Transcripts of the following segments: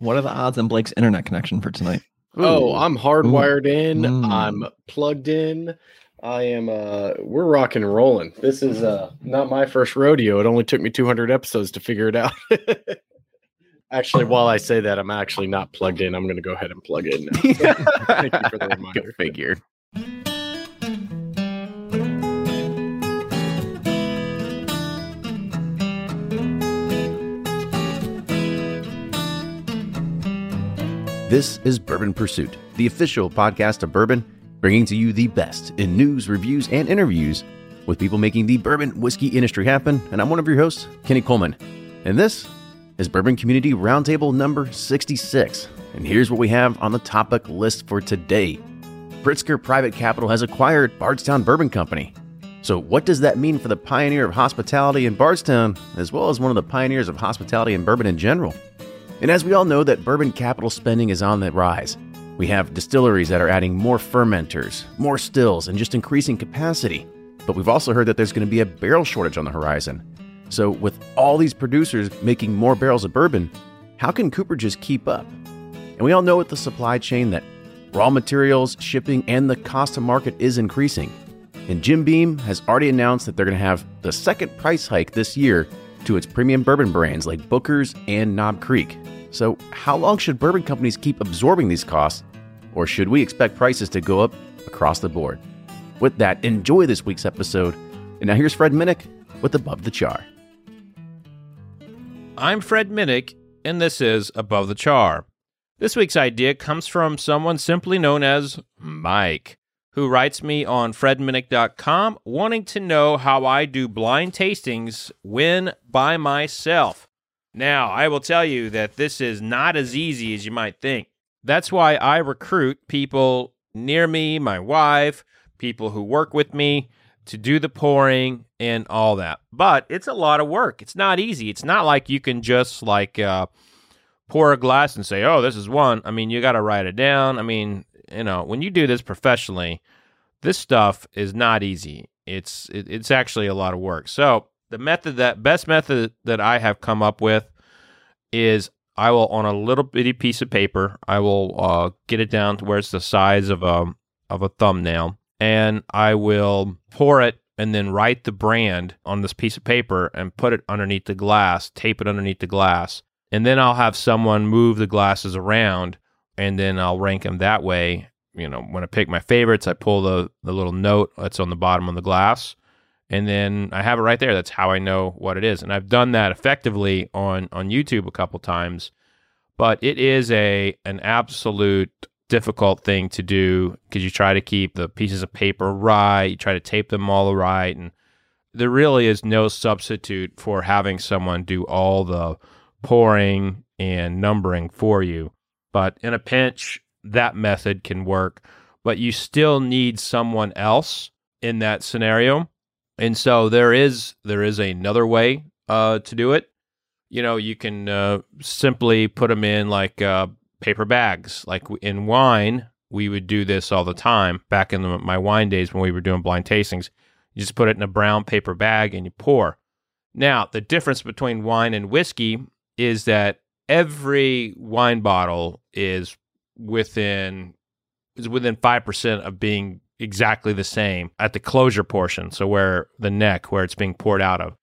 What are the odds on Blake's internet connection for tonight? Oh, I'm hardwired in. Mm. I'm plugged in. I am uh we're rocking and rolling. This is uh not my first rodeo. It only took me 200 episodes to figure it out. actually, while I say that, I'm actually not plugged in. I'm going to go ahead and plug in now. Thank you for the reminder. Go figure. This is Bourbon Pursuit, the official podcast of bourbon, bringing to you the best in news, reviews, and interviews with people making the bourbon whiskey industry happen. And I'm one of your hosts, Kenny Coleman. And this is Bourbon Community Roundtable number 66. And here's what we have on the topic list for today Pritzker Private Capital has acquired Bardstown Bourbon Company. So, what does that mean for the pioneer of hospitality in Bardstown, as well as one of the pioneers of hospitality and bourbon in general? And as we all know, that bourbon capital spending is on the rise. We have distilleries that are adding more fermenters, more stills, and just increasing capacity. But we've also heard that there's going to be a barrel shortage on the horizon. So, with all these producers making more barrels of bourbon, how can Cooperages keep up? And we all know with the supply chain that raw materials, shipping, and the cost to market is increasing. And Jim Beam has already announced that they're going to have the second price hike this year to its premium bourbon brands like Booker's and Knob Creek. So, how long should bourbon companies keep absorbing these costs, or should we expect prices to go up across the board? With that, enjoy this week's episode. And now here's Fred Minnick with Above the Char. I'm Fred Minnick, and this is Above the Char. This week's idea comes from someone simply known as Mike, who writes me on fredminnick.com wanting to know how I do blind tastings when by myself. Now, I will tell you that this is not as easy as you might think. That's why I recruit people near me, my wife, people who work with me to do the pouring and all that. But it's a lot of work. It's not easy. It's not like you can just like uh, pour a glass and say, "Oh, this is one." I mean, you got to write it down. I mean, you know, when you do this professionally, this stuff is not easy. It's it, it's actually a lot of work. So the method that best method that I have come up with is I will on a little bitty piece of paper, I will uh, get it down to where it's the size of a of a thumbnail, and I will pour it and then write the brand on this piece of paper and put it underneath the glass, tape it underneath the glass, and then I'll have someone move the glasses around, and then I'll rank them that way. You know, when I pick my favorites, I pull the the little note that's on the bottom of the glass, and then I have it right there. That's how I know what it is. And I've done that effectively on on YouTube a couple times, but it is a an absolute difficult thing to do because you try to keep the pieces of paper right, you try to tape them all right, and there really is no substitute for having someone do all the pouring and numbering for you. But in a pinch, that method can work, but you still need someone else in that scenario and so there is there is another way uh, to do it. You know, you can uh, simply put them in like uh, paper bags. Like in wine, we would do this all the time back in the, my wine days when we were doing blind tastings. You just put it in a brown paper bag and you pour. Now, the difference between wine and whiskey is that every wine bottle is within is within 5% of being exactly the same at the closure portion. So where the neck, where it's being poured out of.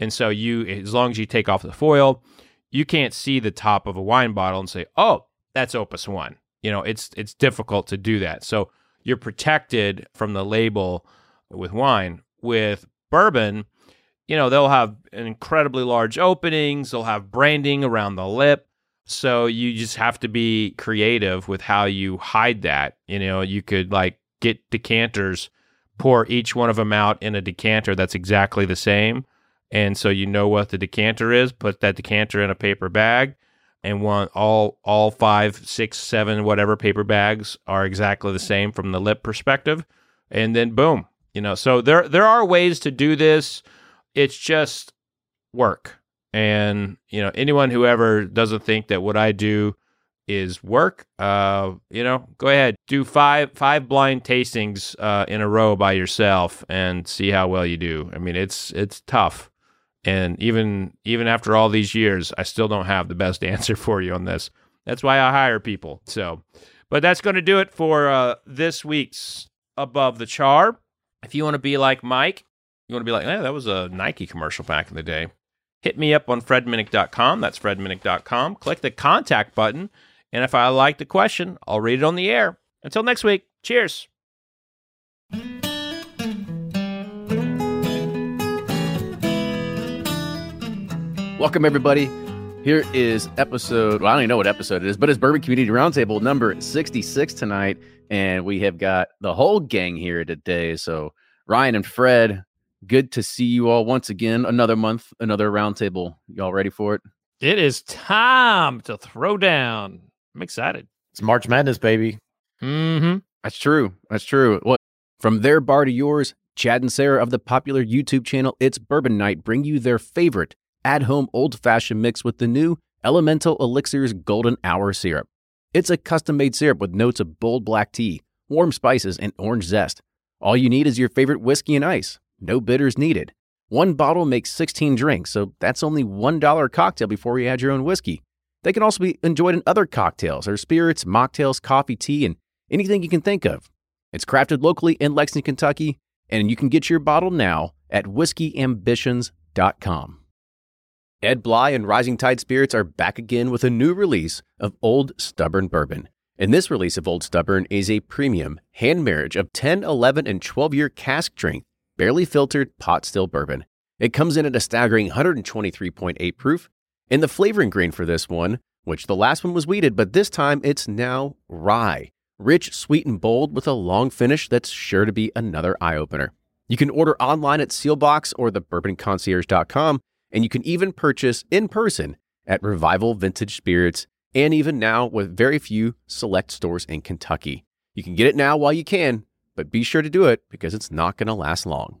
And so you, as long as you take off the foil, you can't see the top of a wine bottle and say, "Oh, that's Opus One." You know, it's it's difficult to do that. So you're protected from the label with wine. With bourbon, you know, they'll have incredibly large openings. They'll have branding around the lip. So you just have to be creative with how you hide that. You know, you could like get decanters, pour each one of them out in a decanter that's exactly the same. And so you know what the decanter is, put that decanter in a paper bag and one all all five, six, seven, whatever paper bags are exactly the same from the lip perspective. And then boom. You know, so there there are ways to do this. It's just work. And, you know, anyone who ever doesn't think that what I do is work. Uh, you know, go ahead, do five five blind tastings uh, in a row by yourself and see how well you do. I mean, it's it's tough, and even even after all these years, I still don't have the best answer for you on this. That's why I hire people. So, but that's going to do it for uh, this week's Above the Char. If you want to be like Mike, you want to be like, eh, that was a Nike commercial back in the day. Hit me up on fredminnick.com. That's fredminnick.com. Click the contact button. And if I like the question, I'll read it on the air. Until next week, cheers. Welcome, everybody. Here is episode, well, I don't even know what episode it is, but it's Bourbon Community Roundtable number 66 tonight. And we have got the whole gang here today. So, Ryan and Fred, good to see you all once again. Another month, another roundtable. Y'all ready for it? It is time to throw down. I'm excited. It's March Madness, baby. Mm-hmm. That's true. That's true. What from their bar to yours, Chad and Sarah of the popular YouTube channel It's Bourbon Night bring you their favorite at-home old-fashioned mix with the new Elemental Elixirs Golden Hour syrup. It's a custom-made syrup with notes of bold black tea, warm spices, and orange zest. All you need is your favorite whiskey and ice. No bitters needed. One bottle makes 16 drinks, so that's only $1 a cocktail before you add your own whiskey. They can also be enjoyed in other cocktails or spirits, mocktails, coffee, tea, and anything you can think of. It's crafted locally in Lexington, Kentucky, and you can get your bottle now at whiskeyambitions.com. Ed Bly and Rising Tide Spirits are back again with a new release of Old Stubborn Bourbon. And this release of Old Stubborn is a premium hand marriage of 10, 11, and 12 year cask strength, barely filtered pot still bourbon. It comes in at a staggering 123.8 proof. And the flavoring grain for this one, which the last one was wheated, but this time it's now rye. Rich, sweet, and bold with a long finish that's sure to be another eye opener. You can order online at Sealbox or thebourbonconcierge.com, and you can even purchase in person at Revival Vintage Spirits, and even now with very few select stores in Kentucky. You can get it now while you can, but be sure to do it because it's not going to last long.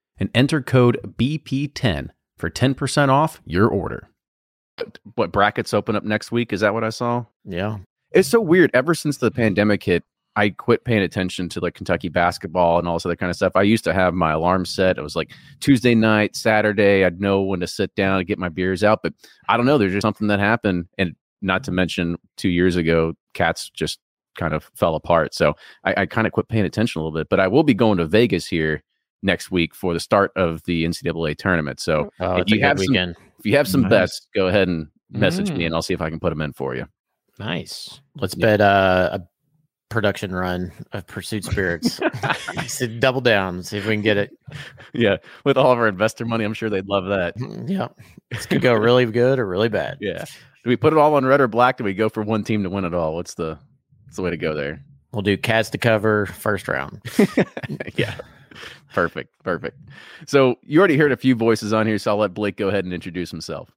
and enter code BP10 for 10% off your order. What brackets open up next week? Is that what I saw? Yeah. It's so weird. Ever since the pandemic hit, I quit paying attention to like Kentucky basketball and all this other kind of stuff. I used to have my alarm set. It was like Tuesday night, Saturday. I'd know when to sit down and get my beers out. But I don't know. There's just something that happened. And not to mention, two years ago, cats just kind of fell apart. So I, I kind of quit paying attention a little bit. But I will be going to Vegas here next week for the start of the NCAA tournament. So Oh, if you good have some, if you have some Nice. bets, go ahead and message me, Mm. and I'll see if I can put them in for you. Nice. Let's Yeah. bet uh, a production run of Pursuit Spirits. Double down, see if we can get it. Yeah, with all of our investor money, I'm sure they'd love that. Yeah. This could go really good or really bad. Yeah. Do we put it all on red or black? Do we go for one team to win it all? What's the what's the way to go there? We'll do cats to cover first round. yeah. Perfect. Perfect. So you already heard a few voices on here, so I'll let Blake go ahead and introduce himself.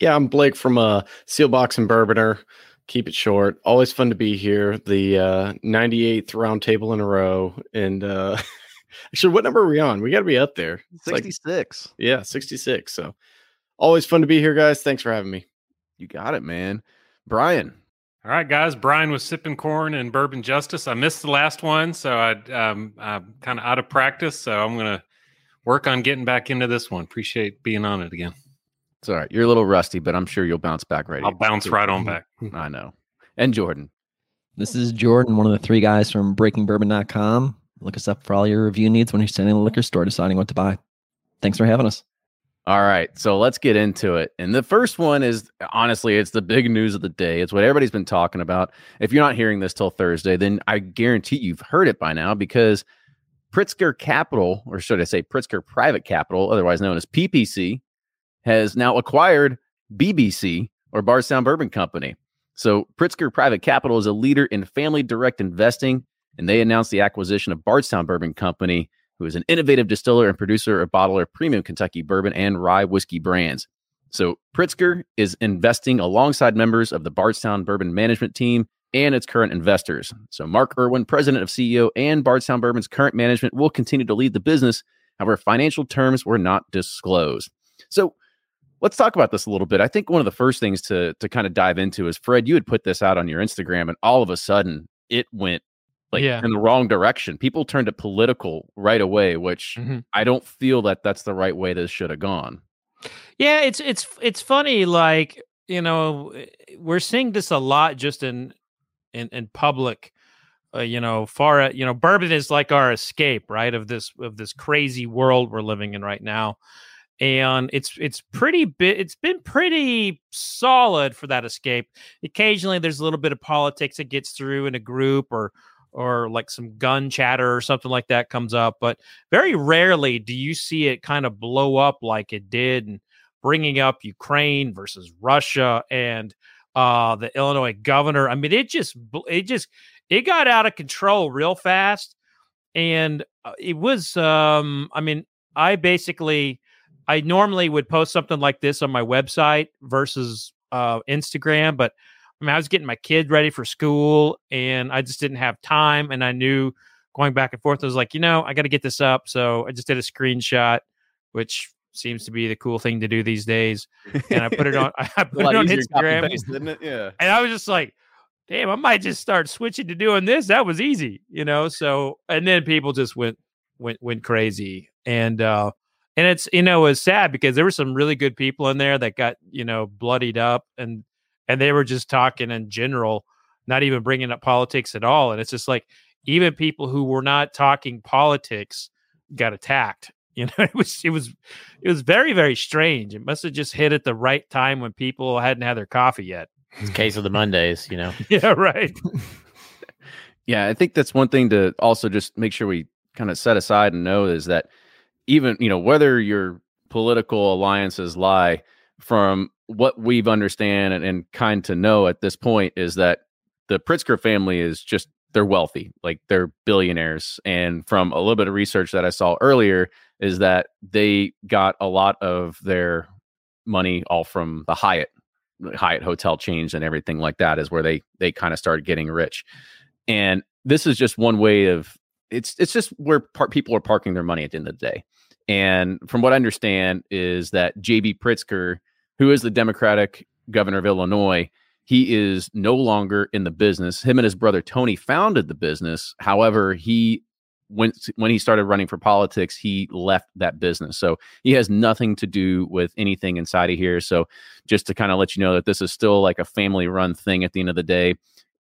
Yeah, I'm Blake from uh, Sealbox and Bourbonr. Keep it short. Always fun to be here. The uh, 98th round table in a row. And uh, actually, what number are we on? We got to be up there. It's like, 66. yeah, 66. So always fun to be here, guys. Thanks for having me. You got it, man. Brian. All right, guys. Brian was Sipp'n Corn and bourbon justice. I missed the last one, so I, um, I'm kind of out of practice. So I'm going to work on getting back into this one. Appreciate being on it again. It's all right. You're a little rusty, but I'm sure you'll bounce back right. I'll bounce right on back. I know. And Jordan. This is Jordan, one of the three guys from breakingbourbon.com. Look us up for all your review needs when you're standing in the liquor store deciding what to buy. Thanks for having us. All right, so let's get into it. And the first one is honestly, it's the big news of the day. It's what everybody's been talking about. If you're not hearing this till Thursday, then I guarantee you've heard it by now because Pritzker Capital, or should I say Pritzker Private Capital, otherwise known as PPC, has now acquired BBC or Bardstown Bourbon Company. So Pritzker Private Capital is a leader in family direct investing, and they announced the acquisition of Bardstown Bourbon Company who is an innovative distiller and producer of bottler premium Kentucky bourbon and rye whiskey brands. So Pritzker is investing alongside members of the Bardstown Bourbon management team and its current investors. So Mark Erwin, president of CEO and Bardstown Bourbon's current management, will continue to lead the business. However, financial terms were not disclosed. So let's talk about this a little bit. I think one of the first things to to kind of dive into is Fred, you had put this out on your Instagram, and all of a sudden it went like Yeah. in the wrong direction. People turned it political right away, which Mhm. I don't feel that that's the right way this should have gone. Yeah, it's it's it's funny. Like you know, eh, we're seeing this a lot just in in in public. Uh, you know, far you know, bourbon is like our escape, right? Of this of this crazy world we're living in right now, and it's it's pretty bit. It's been pretty solid for that escape. Occasionally, there's a little bit of politics that gets through in a group, or or like some gun chatter or something like that comes up, but very rarely do you see it kind of blow up like it did and bringing up Ukraine versus Russia and uh the Illinois governor. I mean it just it just it got out of control real fast and uh, it was um I mean I basically I normally would post something like this on my website versus uh Instagram but I mean I was getting my kid ready for school and I just didn't have time and I knew going back and forth I was like, you know, I got to get this up so I just did a screenshot which seems to be the cool thing to do these days and I put it on I put it on Instagram isn't it? Yeah. and I was just like, damn, I might just start switching to doing this. That was easy, you know. So and then people just went went went crazy. And uh and it's you know, it was sad because there were some really good people in there that got, you know, bloodied up and and they were just talking in general, not even bringing up politics at all. And it's just like even people who were not talking politics got attacked. You know, it was it was it was very very strange. It must have just hit at the right time when people hadn't had their coffee yet. It's case of the Mondays, you know. Yeah, right. Yeah, I think that's one thing to also just make sure we kind of set aside and know is that even, you know, whether your political alliances lie from what we've understand and, and kind to know at this point is that the Pritzker family is just they're wealthy, like they're billionaires. And from a little bit of research that I saw earlier, is that they got a lot of their money all from the Hyatt, Hyatt hotel chains and everything like that is where they they kind of started getting rich. And this is just one way of it's it's just where par- people are parking their money at the end of the day. And from what I understand is that JB Pritzker, who is the Democratic governor of Illinois, he is no longer in the business. Him and his brother Tony founded the business. However, he when when he started running for politics, he left that business. So he has nothing to do with anything inside of here. So just to kind of let you know that this is still like a family run thing at the end of the day.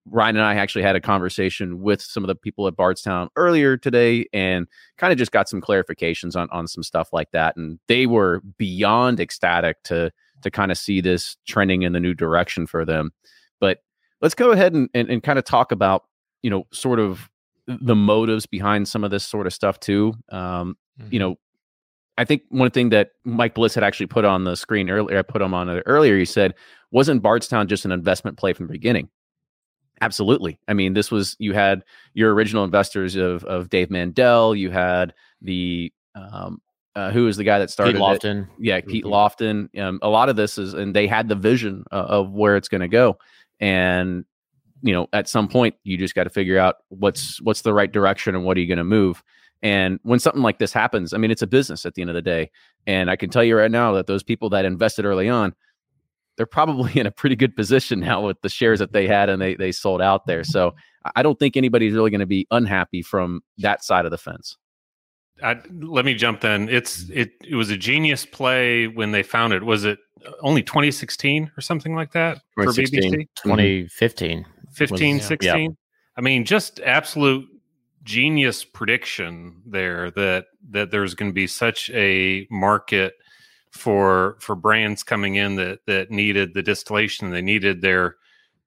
Ryan and I actually had a conversation with some of the people at Bardstown earlier today and kind of just got some clarifications on on some stuff like that. And they were beyond ecstatic to to kind of see this trending in the new direction for them. But let's go ahead and, and, and kind of talk about, you know, sort of the motives behind some of this sort of stuff too. Um, you know, I think one thing that Mike Bliss had actually put on the screen earlier, I put him on earlier. He said, wasn't Bardstown just an investment play from the beginning? Absolutely. I mean, this was you had your original investors of of Dave Mandell. You had the um, uh, who was the guy that started Pete it? Loftin. Yeah, Pete Mhm. Loftin. Um, a lot of this is, and they had the vision uh, of where it's going to go, and you know, at some point, you just got to figure out what's what's the right direction and what are you going to move. And when something like this happens, I mean, it's a business at the end of the day, and I can tell you right now that those people that invested early on, they're probably in a pretty good position now with the shares that they had and they they sold out there. So I don't think anybody's really going to be unhappy from that side of the fence. I, let me jump then. It's mm-hmm. it it was a genius play when they found it. Was it only 2016 or something like that for 2016, BBC? 2015. 15, yeah. 16? I mean, just absolute genius prediction there that that there's going to be such a market for for brands coming in that that needed the distillation, they needed their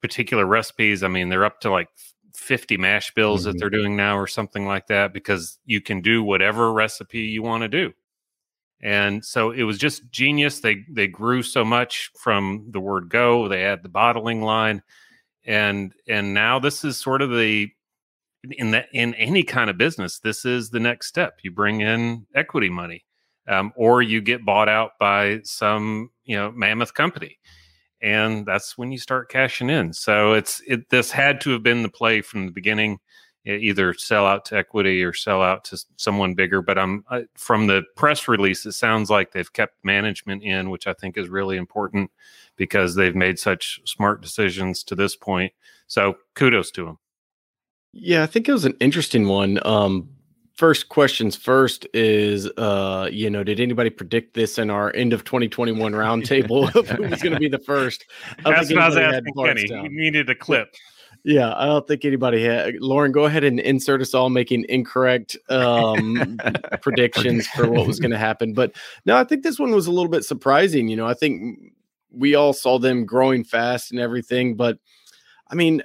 particular recipes. I mean, they're up to like 50 mash bills Mhm. that they're doing now or something like that because you can do whatever recipe you want to do. And so it was just genius. They they grew so much from the word go. They had the bottling line, and and now this is sort of the in that in any kind of business. This is the next step. You bring in equity money, um, or you get bought out by some you know mammoth company, and that's when you start cashing in. So it's it. This had to have been the play from the beginning either sell out to equity or sell out to someone bigger. But I'm uh, from the press release, it sounds like they've kept management in, which I think is really important because they've made such smart decisions to this point. So kudos to them. Yeah, I think it was an interesting one. Um, first questions first is, uh, you know, did anybody predict this in our end of 2021 roundtable who was going to be the first? That's what I was asking Kenny. You needed a clip. Yeah, I don't think anybody had. Lauren, go ahead and insert us all making incorrect um, predictions for what was going to happen. But no, I think this one was a little bit surprising. You know, I think we all saw them growing fast and everything, but I mean,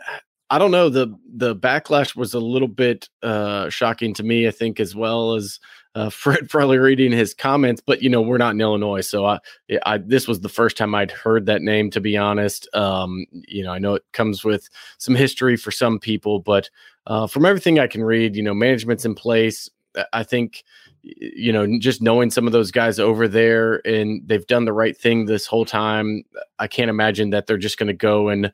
I don't know. the The backlash was a little bit uh, shocking to me. I think as well as uh, Fred probably reading his comments. But you know, we're not in Illinois, so I, I this was the first time I'd heard that name. To be honest, um, you know, I know it comes with some history for some people, but uh, from everything I can read, you know, management's in place. I- think, you know, just knowing some of those guys over there and they've done the right thing this whole time. I can't imagine that they're just going to go and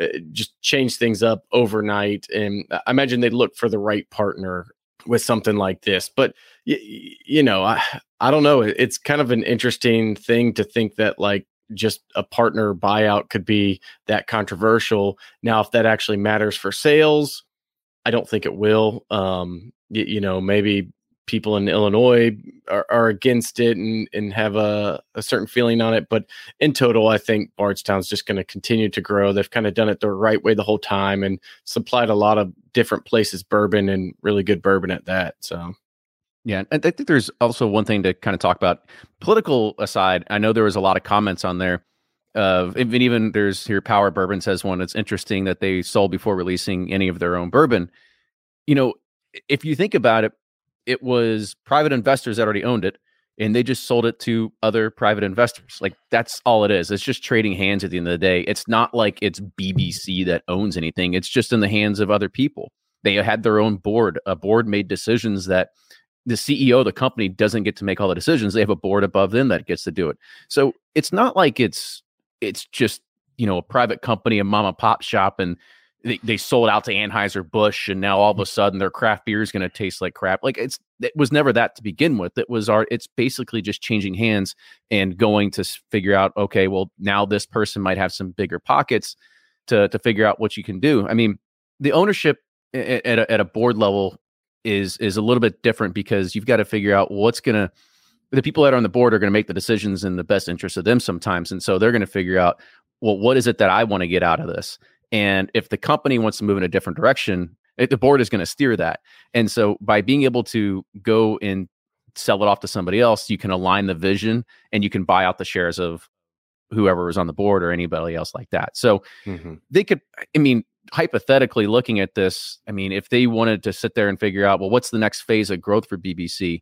uh, just change things up overnight. And I imagine they look for the right partner with something like this. But y- you know, I I don't know. It's kind of an interesting thing to think that like just a partner buyout could be that controversial. Now, if that actually matters for sales, I don't think it will. Um, y- you know, maybe people in Illinois are, are against it and, and have a, a certain feeling on it. But in total, I think Bardstown's just going to continue to grow. They've kind of done it the right way the whole time and supplied a lot of different places bourbon and really good bourbon at that. So, Yeah, and I think there's also one thing to kind of talk about. Political aside, I know there was a lot of comments on there. Of even even there's here Power Bourbon says one. It's interesting that they sold before releasing any of their own bourbon. You know, if you think about it, it was private investors that already owned it, and they just sold it to other private investors. Like that's all it is. It's just trading hands at the end of the day. It's not like it's BBC that owns anything. It's just in the hands of other people. They had their own board. A board made decisions that the CEO of the company doesn't get to make all the decisions. They have a board above them that gets to do it. So it's not like it's it's just you know a private company, a mom and pop shop, and they, they sold out to Anheuser Busch, and now all of a mm. sudden their craft beer is going to taste like crap. Like it's it was never that to begin with. It was our it's basically just changing hands and going to figure out okay, well now this person might have some bigger pockets to to figure out what you can do. I mean, the ownership a- a- at a, at a board level is is a little bit different because you've got to figure out what's going to the people that are on the board are going to make the decisions in the best interest of them sometimes and so they're going to figure out well what is it that i want to get out of this and if the company wants to move in a different direction it, the board is going to steer that. And so by being able to go and sell it off to somebody else you can align the vision and you can buy out the shares of whoever is on the board or anybody else like that. So mm-hmm. they could i mean hypothetically looking at this i mean if they wanted to sit there and figure out well what's the next phase of growth for bbc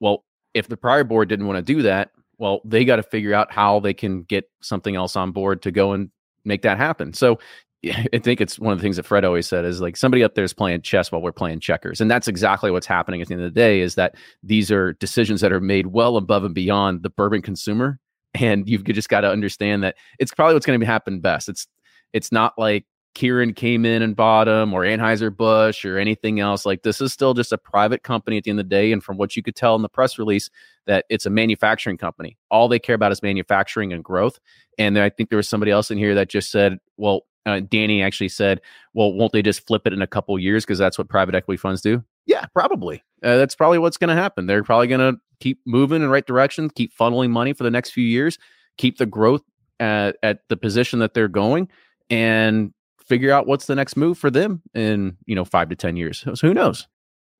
well if the prior board didn't want to do that well they got to figure out how they can get something else on board to go and make that happen. So i think it's one of the things that fred always said is like somebody up there is playing chess while we're playing checkers and that's exactly what's happening at the end of the day is that these are decisions that are made well above and beyond the bourbon consumer and you've just got to understand that it's probably what's going to happen best it's it's not like Kieran came in and bought them or Anheuser Busch or anything else. Like this is still just a private company at the end of the day. And from what you could tell in the press release, that it's a manufacturing company. All they care about is manufacturing and growth. And I think there was somebody else in here that just said, well, uh, Danny actually said, well, won't they just flip it in a couple years because that's what private equity funds do? Yeah, probably. Uh, that's probably what's going to happen. They're probably going to keep moving in the right direction, keep funneling money for the next few years, keep the growth at, at the position that they're going, and figure out what's the next move for them in you know five to ten years. So who knows?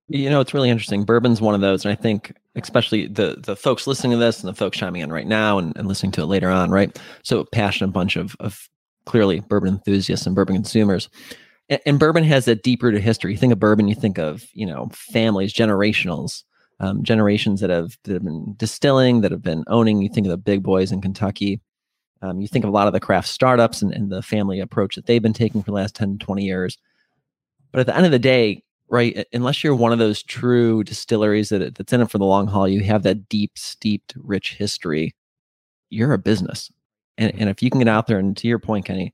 You know, it's really interesting. Bourbon's one of those, and I think especially the the folks listening to this and the folks chiming in right now and, and listening to it later on, right? So a passionate bunch of of clearly bourbon enthusiasts and bourbon consumers. And, and bourbon has a deep rooted history. You think of bourbon, you think of you know families, generationals, um, generations that have that have been distilling, that have been owning. You think of the big boys in Kentucky. Um, you think of a lot of the craft startups and, and the family approach that they've been taking for the last 10, 20 years. But at the end of the day, right, unless you're one of those true distilleries that that's in it for the long haul, you have that deep, steeped, rich history. You're a business, and and if you can get out there and to your point, Kenny,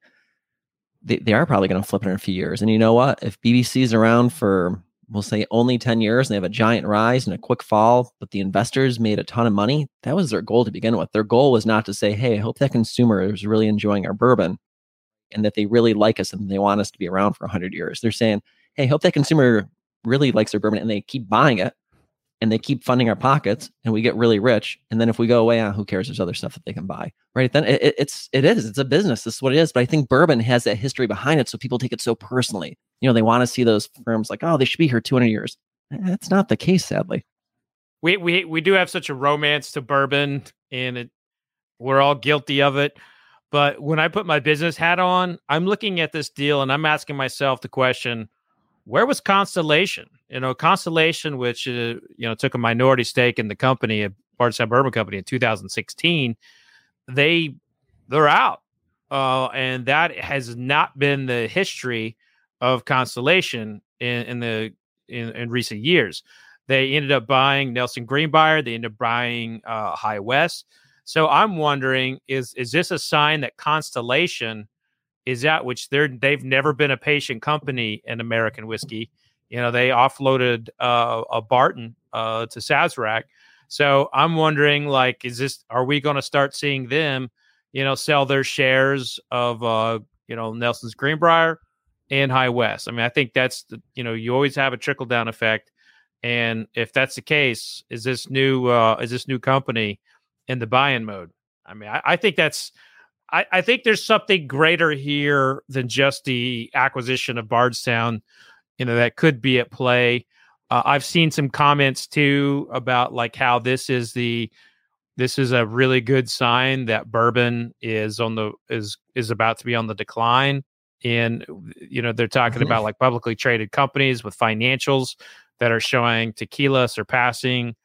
they, they are probably going to flip it in a few years. And you know what? If BBC is around for we'll say only 10 years and they have a giant rise and a quick fall, but the investors made a ton of money, that was their goal to begin with. Their goal was not to say, hey, I hope that consumer is really enjoying our bourbon and that they really like us and they want us to be around for 100 years. They're saying, hey, I hope that consumer really likes their bourbon and they keep buying it and they keep funding our pockets and we get really rich. And then if we go away, ah, who cares? There's other stuff that they can buy, right? Then it, it's it is it's a business. This is what it is. But I think bourbon has that history behind it, so people take it so personally. You know, they want to see those firms like, oh, they should be here 200 years. That's not the case, sadly. We we we do have such a romance to bourbon, and it, we're all guilty of it. But when I put my business hat on, I'm looking at this deal and I'm asking myself the question: Where was Constellation? You know, Constellation, which uh, you know took a minority stake in the company, a Bardstown Bourbon Company, in 2016, they they're out, uh, and that has not been the history of Constellation in, in the in, in, recent years. They ended up buying Nelson Greenbrier. They ended up buying uh, High West. So I'm wondering is is this a sign that Constellation is at which they're they've never been a patient company in American whiskey. You know, they offloaded uh, a Barton uh, to Sazerac. So I'm wondering, like, is this? Are we going to start seeing them, you know, sell their shares of, uh, you know, Nelson's Greenbrier and High West? I mean, I think that's the, you know, you always have a trickle down effect, and if that's the case, is this new, uh, is this new company in the buy-in mode? I mean, I, I think that's. I, I think there's something greater here than just the acquisition of Bardstown you know that could be at play. Uh, I've seen some comments too about like how this is the this is a really good sign that bourbon is on the is is about to be on the decline. And you know they're talking mm-hmm. about like publicly traded companies with financials that are showing tequila surpassing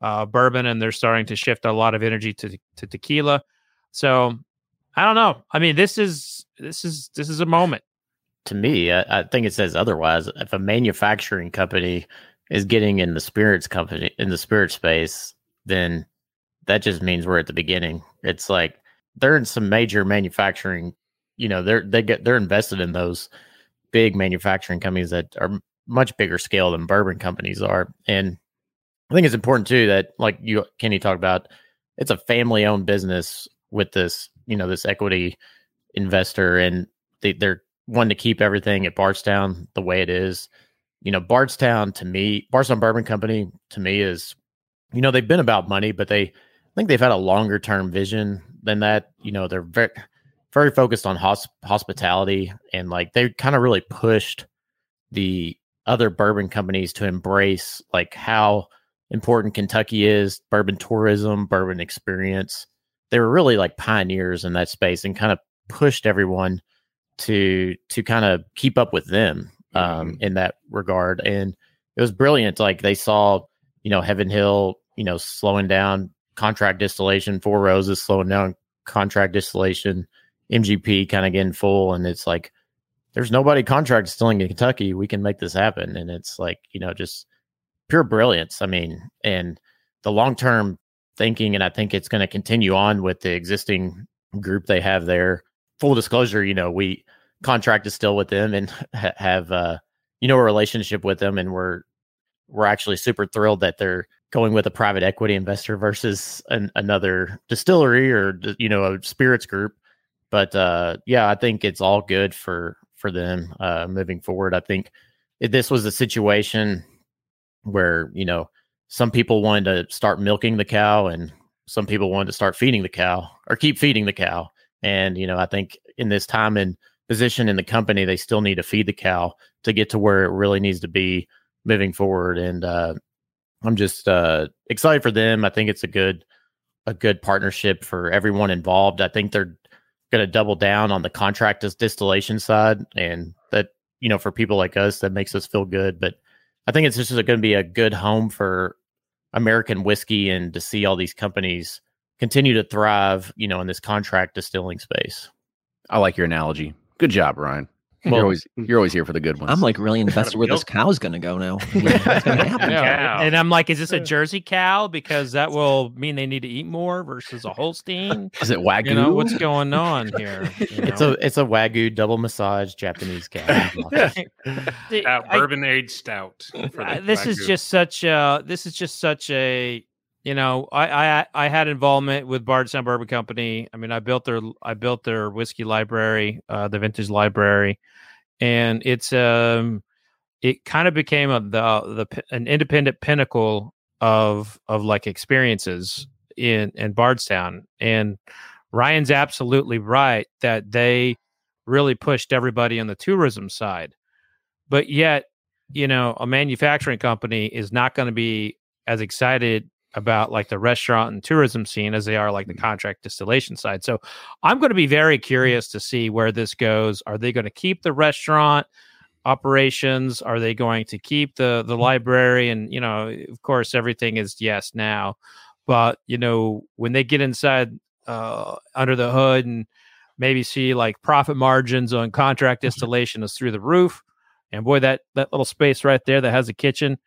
uh, bourbon, and they're starting to shift a lot of energy to to tequila. So I don't know. I mean, this is this is this is a moment to me, I, I, think it says otherwise. If a manufacturing company is getting in the spirits company in the spirit space, then that just means we're at the beginning. It's like they're in some major manufacturing. You know, they're they get they're invested in those big manufacturing companies that are much bigger scale than bourbon companies are. And I think it's important too that, like you Kenny talked about, it's a family owned business with this, you know, this equity investor, and they, they're one to keep everything at Bardstown the way it is. You know, Bardstown to me, Bardstown Bourbon Company to me is, you know, they've been about money, but they I think they've had a longer term vision than that. You know, they're very very focused on hosp- hospitality and like they kind of really pushed the other bourbon companies to embrace like how important Kentucky is, bourbon tourism, bourbon experience. They were really like pioneers in that space and kind of pushed everyone to to kind of keep up with them um, mm-hmm. in that regard. And it was brilliant. Like they saw, you know, Heaven Hill, you know, slowing down contract distillation, Four Roses slowing down contract distillation, MGP kind of getting full, and it's like there's nobody contract distilling in Kentucky. We can make this happen, and it's like you know just pure brilliance. I mean, and the long term thinking, and I think it's going to continue on with the existing group they have there full disclosure, you know, we contract is still with them and have uh, you know a relationship with them, and we're we're actually super thrilled that they're going with a private equity investor versus an, another distillery or you know a spirits group. But uh, yeah, I think it's all good for for them uh, moving forward. I think this was a situation where you know some people wanted to start milking the cow and some people wanted to start feeding the cow or keep feeding the cow and, you know, I think in this time and position in the company, they still need to feed the cow to get to where it really needs to be moving forward. And uh, I'm just uh, excited for them. I think it's a good a good partnership for everyone involved. I think they're going to double down on the contract distillation side, and that you know for people like us that makes us feel good. But I think it's just going to be a good home for American whiskey and to see all these companies continue to thrive, you know, in this contract distilling space. I like your analogy. Good job, Ryan. Well- you're always you're always here for the good ones. I'm like really invested where this cow's going to go now. What's going to happen? Yeah, and I'm like, is this a Jersey cow? Because that will mean they need to eat more versus a Holstein. Is it wagyu? You know what's going on here? you It's a it's a wagyu double massage Japanese cow. Uh, bourbon aged stout. for Uh, the this is just such a this is just such a you know I I I had involvement with Bardstown Bourbon Company. I mean I built their I built their whiskey library, uh, the vintage library, and it's um it kind of became a the the an independent pinnacle of of like experiences in in Bardstown and Ryan's absolutely right that they really pushed everybody on the tourism side but yet you know a manufacturing company is not going to be as excited about like the restaurant and tourism scene as they are like the mm-hmm. contract distillation side. So i'm going to be very curious to see where this goes. Are they going to keep the restaurant operations? Are they going to keep the the mm-hmm. library? And you know of course everything is yes now. But you know when they get inside uh under the hood and maybe see like profit margins on contract mm-hmm. distillation is through the roof and boy, that that little space right there that has a kitchen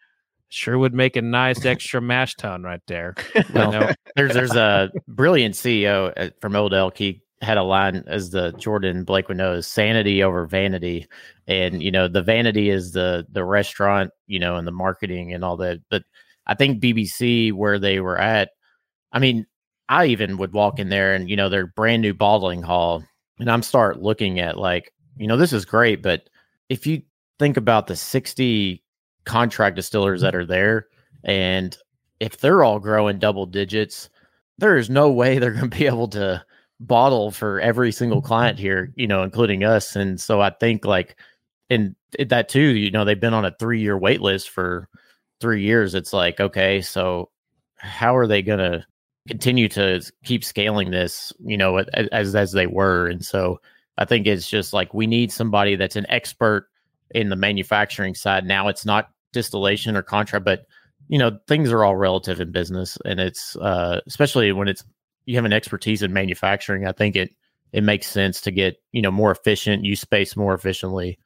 sure would make a nice extra mash tun right there. You Well, know? there's there's a brilliant CEO at- from Old Elk. He had a line as the Jordan Blake would know is sanity over vanity, and you know the vanity is the the restaurant, you know, and the marketing and all that. But I think BBC where they were at, I mean, I even would walk in there and you know their brand new bottling hall, and I'm start looking at like you know this is great, but if you think about the 60 contract distillers that are there and if they're all growing double digits there is no way they're going to be able to bottle for every single client here you know including us. And so i think like and that too you know they've been on a three year wait list for three years. It's like okay so how are they going to continue to keep scaling this you know as as they were? And so i think it's just like we need somebody that's an expert in the manufacturing side now it's not distillation or contract but you know things are all relative in business and it's uh especially when it's you have an expertise in manufacturing i think it it makes sense to get you know more efficient use space more efficiently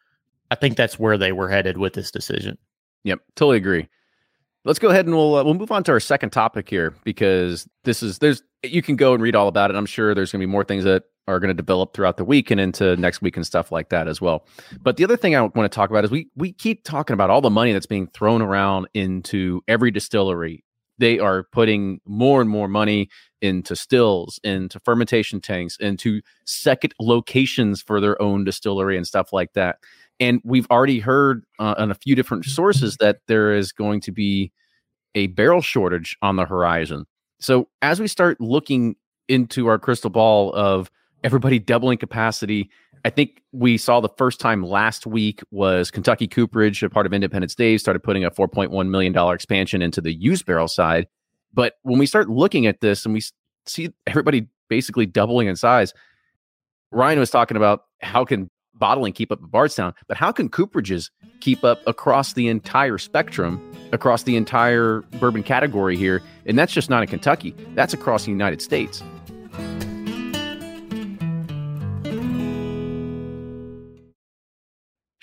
i think that's where they were headed with this decision Yep, totally agree. Let's go ahead and we'll uh, we'll move on to our second topic here because this is there's you can go and read all about it. I'm sure there's going to be more things that are going to develop throughout the week and into next week and stuff like that as well. But the other thing I want to talk about is we we keep talking about all the money that's being thrown around into every distillery. They are putting more and more money into stills, into fermentation tanks, into second locations for their own distillery and stuff like that. And we've already heard uh, on a few different sources that there is going to be a barrel shortage on the horizon. So as we start looking into our crystal ball of everybody doubling capacity, I think we saw the first time last week was Kentucky Cooperage, a part of Independent Stave, started putting a $4.1 million expansion into the used barrel side. But when we start looking at this and we see everybody basically doubling in size, Ryan was talking about how can bottling keep up at Bardstown, but how can cooperages keep up across the entire spectrum, across the entire bourbon category here? And that's just not in Kentucky, that's across the United States.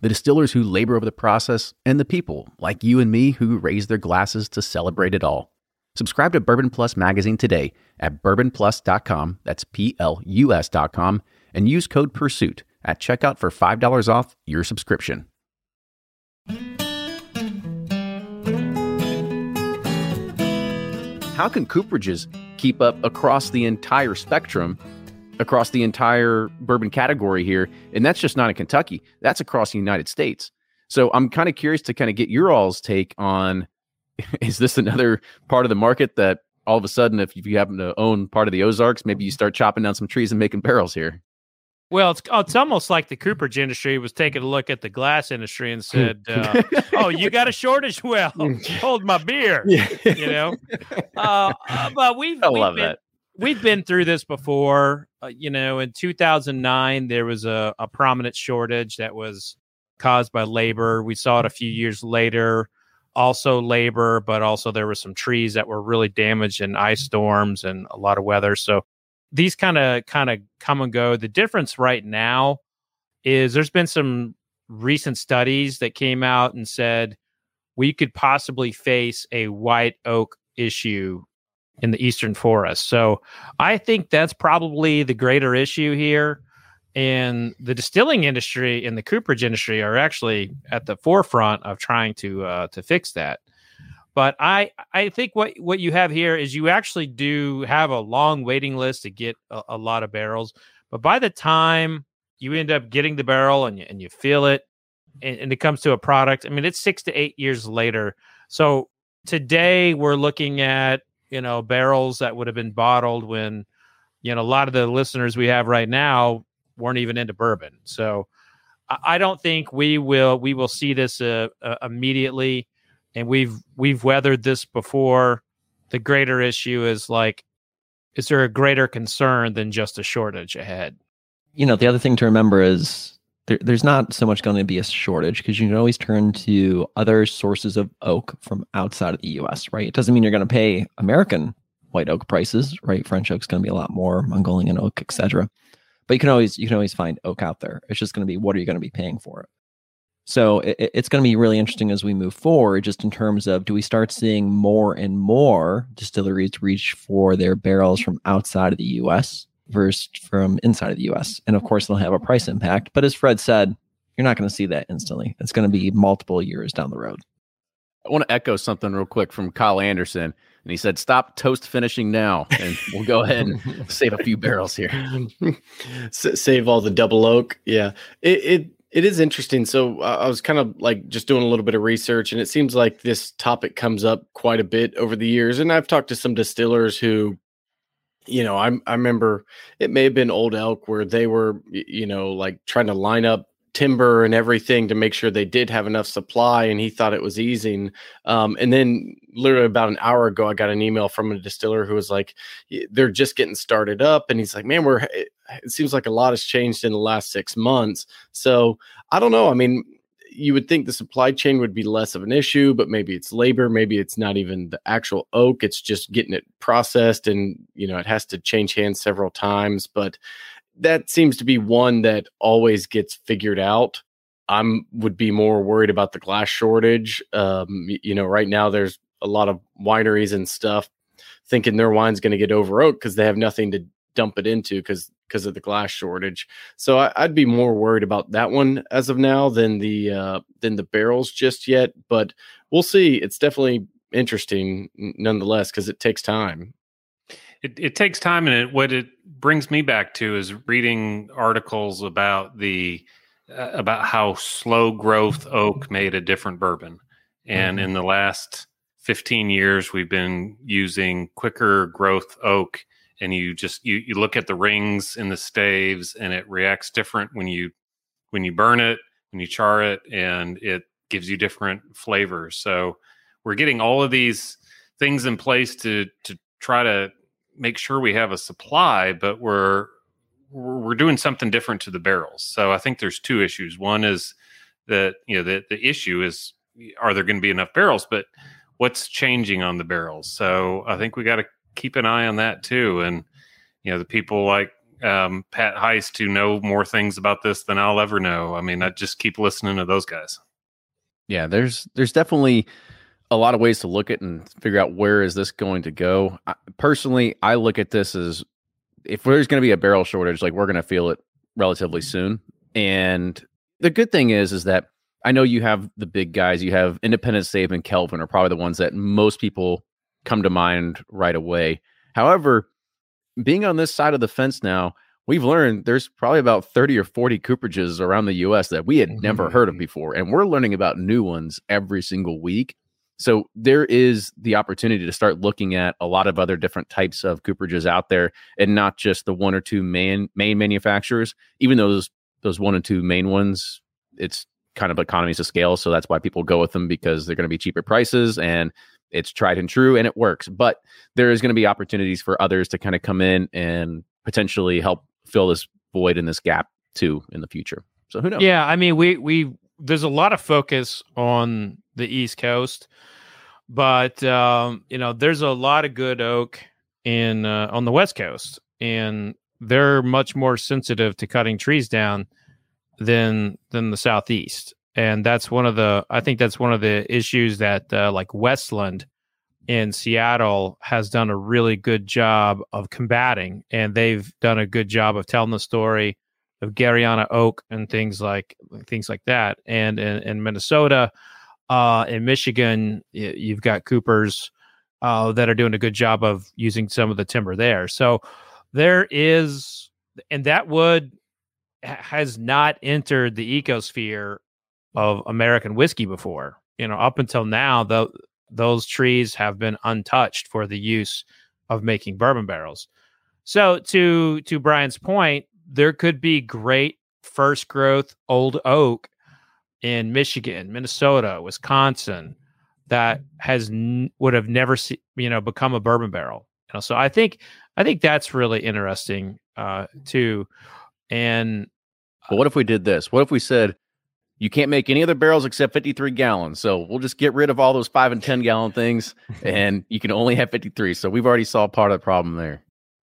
the distillers who labor over the process, and the people like you and me who raise their glasses to celebrate it all. Subscribe to Bourbon Plus magazine today at bourbonplus.com, that's P L U S.com, and use code PURSUIT at checkout for $5 off your subscription. How can cooperages keep up across the entire spectrum, across the entire bourbon category here? And that's just not in Kentucky, that's across the United States. So I'm kind of curious to kind of get your all's take on is this another part of the market that all of a sudden, if you happen to own part of the Ozarks, maybe you start chopping down some trees and making barrels here? Well, it's it's almost like the cooperage industry was taking a look at the glass industry and said, uh, "Oh, you got a shortage? Well, hold my beer." Yeah. You know, uh, uh, but we've I we've love been, that. we've been through this before. Uh, you know, in 2009, there was a, a prominent shortage that was caused by labor. We saw it a few years later, also labor, but also there were some trees that were really damaged in ice storms and a lot of weather. So these kind of kind of come and go. The difference right now is there's been some recent studies that came out and said we could possibly face a white oak issue in the eastern forest. So I think that's probably the greater issue here. And the distilling industry and the cooperage industry are actually at the forefront of trying to uh, to fix that. But I I think what what you have here is you actually do have a long waiting list to get a, a lot of barrels. But by the time you end up getting the barrel and you, and you feel it, and, and it comes to a product, I mean it's six to eight years later. So today we're looking at you know barrels that would have been bottled when you know a lot of the listeners we have right now weren't even into bourbon. So I, don't think we will we will see this uh, uh, immediately and we've we've weathered this before. The greater issue is like, is there a greater concern than just a shortage ahead? You know, the other thing to remember is there, there's not so much going to be a shortage because you can always turn to other sources of oak from outside of the U.S. Right? It doesn't mean you're going to pay American white oak prices. Right? French oak's going to be a lot more, Mongolian oak, etc. But you can always you can always find oak out there. It's just going to be what are you going to be paying for it? So it, it's going to be really interesting as we move forward, just in terms of do we start seeing more and more distilleries reach for their barrels from outside of the U.S. versus from inside of the U.S. And of course, it'll have a price impact. But as Fred said, you're not going to see that instantly. It's going to be multiple years down the road. I want to echo something real quick from Kyle Anderson. And he said, Stop toast finishing now. And we'll go ahead and save a few barrels here. Save all the double oak. Yeah. It, it it is interesting. So uh, I was kind of like just doing a little bit of research, and it seems like this topic comes up quite a bit over the years. And I've talked to some distillers who, you know, I I remember it may have been Old Elk where they were, you know, like trying to line up timber and everything to make sure they did have enough supply, and he thought it was easing. Um, and then literally about an hour ago, I got an email from a distiller who was like, they're just getting started up, and he's like, man, we're it, it seems like a lot has changed in the last six months. So I don't know. I mean, you would think the supply chain would be less of an issue, but maybe it's labor, maybe it's not even the actual oak, it's just getting it processed and you know, it has to change hands several times, but that seems to be one that always gets figured out. I'm would be more worried about the glass shortage. Um, you know, right now there's a lot of wineries and stuff thinking their wine's going to get over oak because they have nothing to dump it into because because of the glass shortage. So I, I'd be more worried about that one as of now than the uh, than the barrels just yet. But we'll see. It's definitely interesting nonetheless because it takes time. It, it takes time, and it, what it brings me back to is reading articles about the uh, about how slow growth oak made a different bourbon, and in the last 15 years we've been using quicker growth oak and you just you, you look at the rings in the staves and it reacts different when you when you burn it when you char it and it gives you different flavors. So we're getting all of these things in place to to try to make sure we have a supply but we're we're doing something different to the barrels. So i think there's two issues. One is that you know the, the issue is are there going to be enough barrels? But what's changing on the barrels? So i think we got to keep an eye on that too and you know the people like um, pat heist who know more things about this than i'll ever know i mean i just keep listening to those guys Yeah, there's there's definitely a lot of ways to look at and figure out where is this going to go. I, personally, I look at this as if there's going to be a barrel shortage, like we're going to feel it relatively soon. And the good thing is, is that I know you have the big guys. You have Independent Stave and Kelvin are probably the ones that most people come to mind right away. However, being on this side of the fence now, we've learned there's probably about 30 or 40 cooperages around the US that we had never mm-hmm, heard of mm-hmm. before. And we're learning about new ones every single week. So there is the opportunity to start looking at a lot of other different types of cooperages out there and not just the one or two main main manufacturers. Even those those one and two main ones, it's kind of economies of scale. So that's why people go with them because they're going to be cheaper prices and it's tried and true and it works. But there is going to be opportunities for others to kind of come in and potentially help fill this void in this gap too in the future. So who knows? Yeah, I mean, we we there's a lot of focus on the East Coast, but um, you know, there's a lot of good oak in uh, on the West Coast, and they're much more sensitive to cutting trees down than than the Southeast, and that's one of the I think that's one of the issues that uh, like Westland in Seattle has done a really good job of combating, and they've done a good job of telling the story of Garryana oak and things like things like that. And in, in Minnesota, uh, in Michigan, you've got Coopers uh, that are doing a good job of using some of the timber there. So there is, and that wood has not entered the ecosphere of American whiskey before. You know, up until now, though, those trees have been untouched for the use of making bourbon barrels. So to to Brian's point, there could be great first growth old oak in Michigan, Minnesota, Wisconsin that has n- would have never se- you know become a bourbon barrel. You know, so I think I think that's really interesting uh, too. And But what if we did this? What if we said you can't make any other barrels except 53 gallons? So we'll just get rid of all those five and 10 gallon things and you can only have 53. So we've already solved part of the problem there.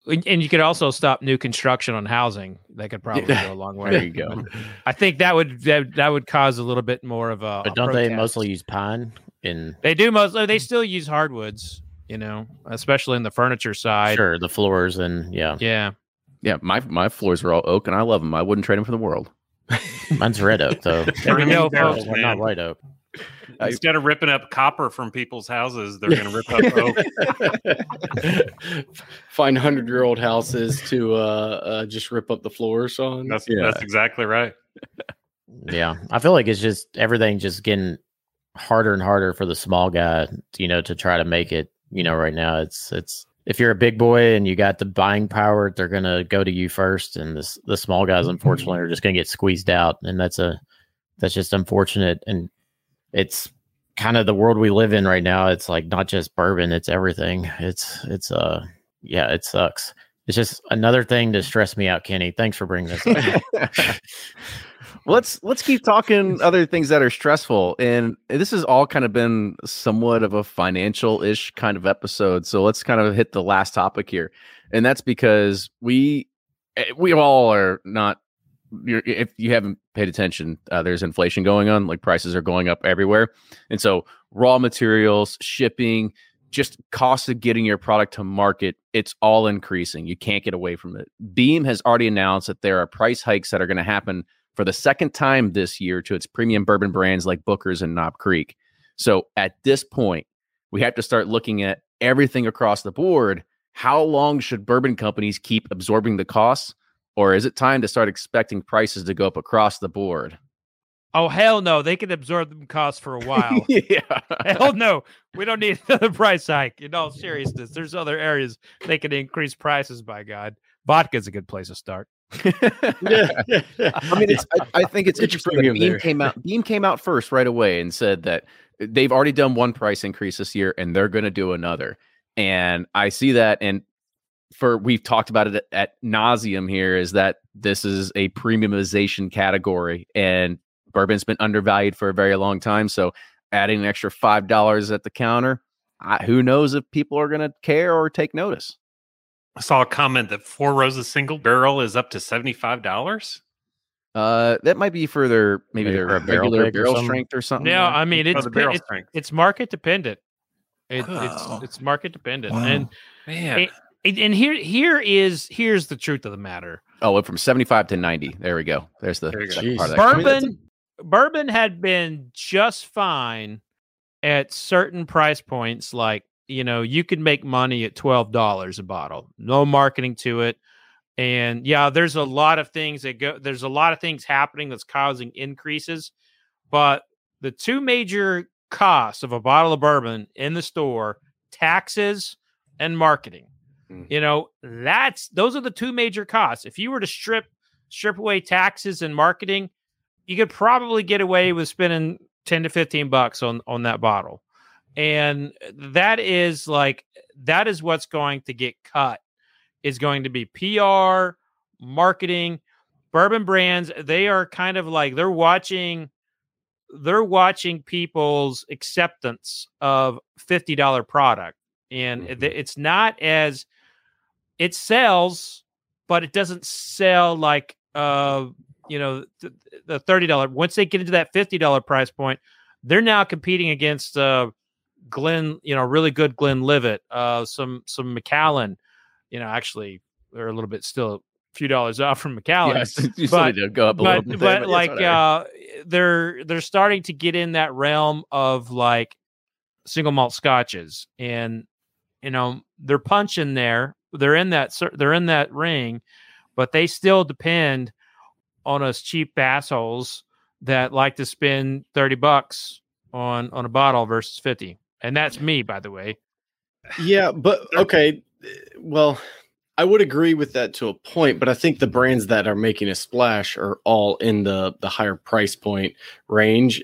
and and you could also stop new construction on housing. That could probably go a long way. There you go. I think that would that, that would cause a little bit more of a. But a don't they mostly use pine? In They do mostly. They still use hardwoods. You know, especially in the furniture side. sure the floors and yeah, Yeah. Yeah, my my floors are all oak and I love them. I wouldn't trade them for the world. mine's red oak though. There we go, Barrels, folks. Well, not white oak. Instead of ripping up copper from people's houses they're going to rip up oak Find hundred year old houses to uh, uh, just rip up the floors on. that's, Yeah. that's exactly right Yeah, I feel like it's just everything just getting harder and harder for the small guy, you know, to try to make it. You know, right now it's it's if you're a big boy and you got the buying power, they're gonna go to you first, and this the small guys unfortunately are just gonna get squeezed out, and that's a that's just unfortunate, and it's kind of the world we live in right now. It's like not just bourbon, it's everything. It's it's uh yeah, it sucks. It's just another thing to stress me out, Kenny. Thanks for bringing this up. let's let's keep talking other things that are stressful and this has all kind of been somewhat of a financial-ish kind of episode so let's kind of hit the last topic here and that's because we eh, we all are not you're, if you haven't paid attention uh, there's inflation going on like prices are going up everywhere and so raw materials shipping just cost of getting your product to market it's all increasing you can't get away from it. Beam has already announced that there are price hikes that are going to happen for the second time this year to its premium bourbon brands like Booker's and Knob Creek. So at this point, we have to start looking at everything across the board. How long should bourbon companies keep absorbing the costs? Or is it time to start expecting prices to go up across the board? Oh hell no, they can absorb them costs for a while. yeah. hell no, we don't need another price hike. In all seriousness, there's other areas they can increase prices. By God, vodka's a good place to start. I mean, it's. I, I think it's Get interesting. That Beam there. came out. Beam came out first right away and said that they've already done one price increase this year and they're going to do another. And I see that. And for we've talked about it at, at nauseum here is that this is a premiumization category and bourbon's been undervalued for a very long time. So adding an extra five dollars at the counter, I, who knows if people are going to care or take notice. I saw a comment that Four Roses single barrel is up to seventy five dollars. Uh, that might be for their maybe Maybe their for a barrel or strength or something. Yeah, like I mean Oh, it's the barrel it's, strength. it's market dependent. It, Wow. It's it's market dependent, Wow. and Man, It- and and here here is here's the truth of the matter. Oh, went from 75 to 90. There we go. There's the There go. part of Jeez. I mean, that's- Bourbon bourbon had been just fine at certain price points like you know you could make money at $12 a bottle no marketing to it. And yeah there's a lot of things that go there's a lot of things happening that's causing increases but the two major costs of a bottle of bourbon in the store taxes and marketing Mm. you know that's those are the two major costs. If you were to strip strip away taxes and marketing you could probably get away with spending 10 to 15 bucks on on that bottle and that is like that is what's going to get cut is going to be pr marketing bourbon brands they are kind of like they're watching they're watching people's acceptance of $50 product and Mhm. it's not as it sells but it doesn't sell like uh you know the $30 once they get into that $50 price point they're now competing against uh glenn you know really good glenlivet uh some some macallan you know actually they're a little bit still a few dollars off from macallan Yes, you still but- to go up a little bit. but yes, like uh they're they're starting to get in that realm of like single malt scotches and you know they're punching there they're in that they're in that ring but they still depend on us cheap assholes that like to spend 30 bucks on on a bottle versus 50 and that's me by the way yeah, but okay. Well, I would agree with that to a point, but I think the brands that are making a splash are all in the the higher price point range,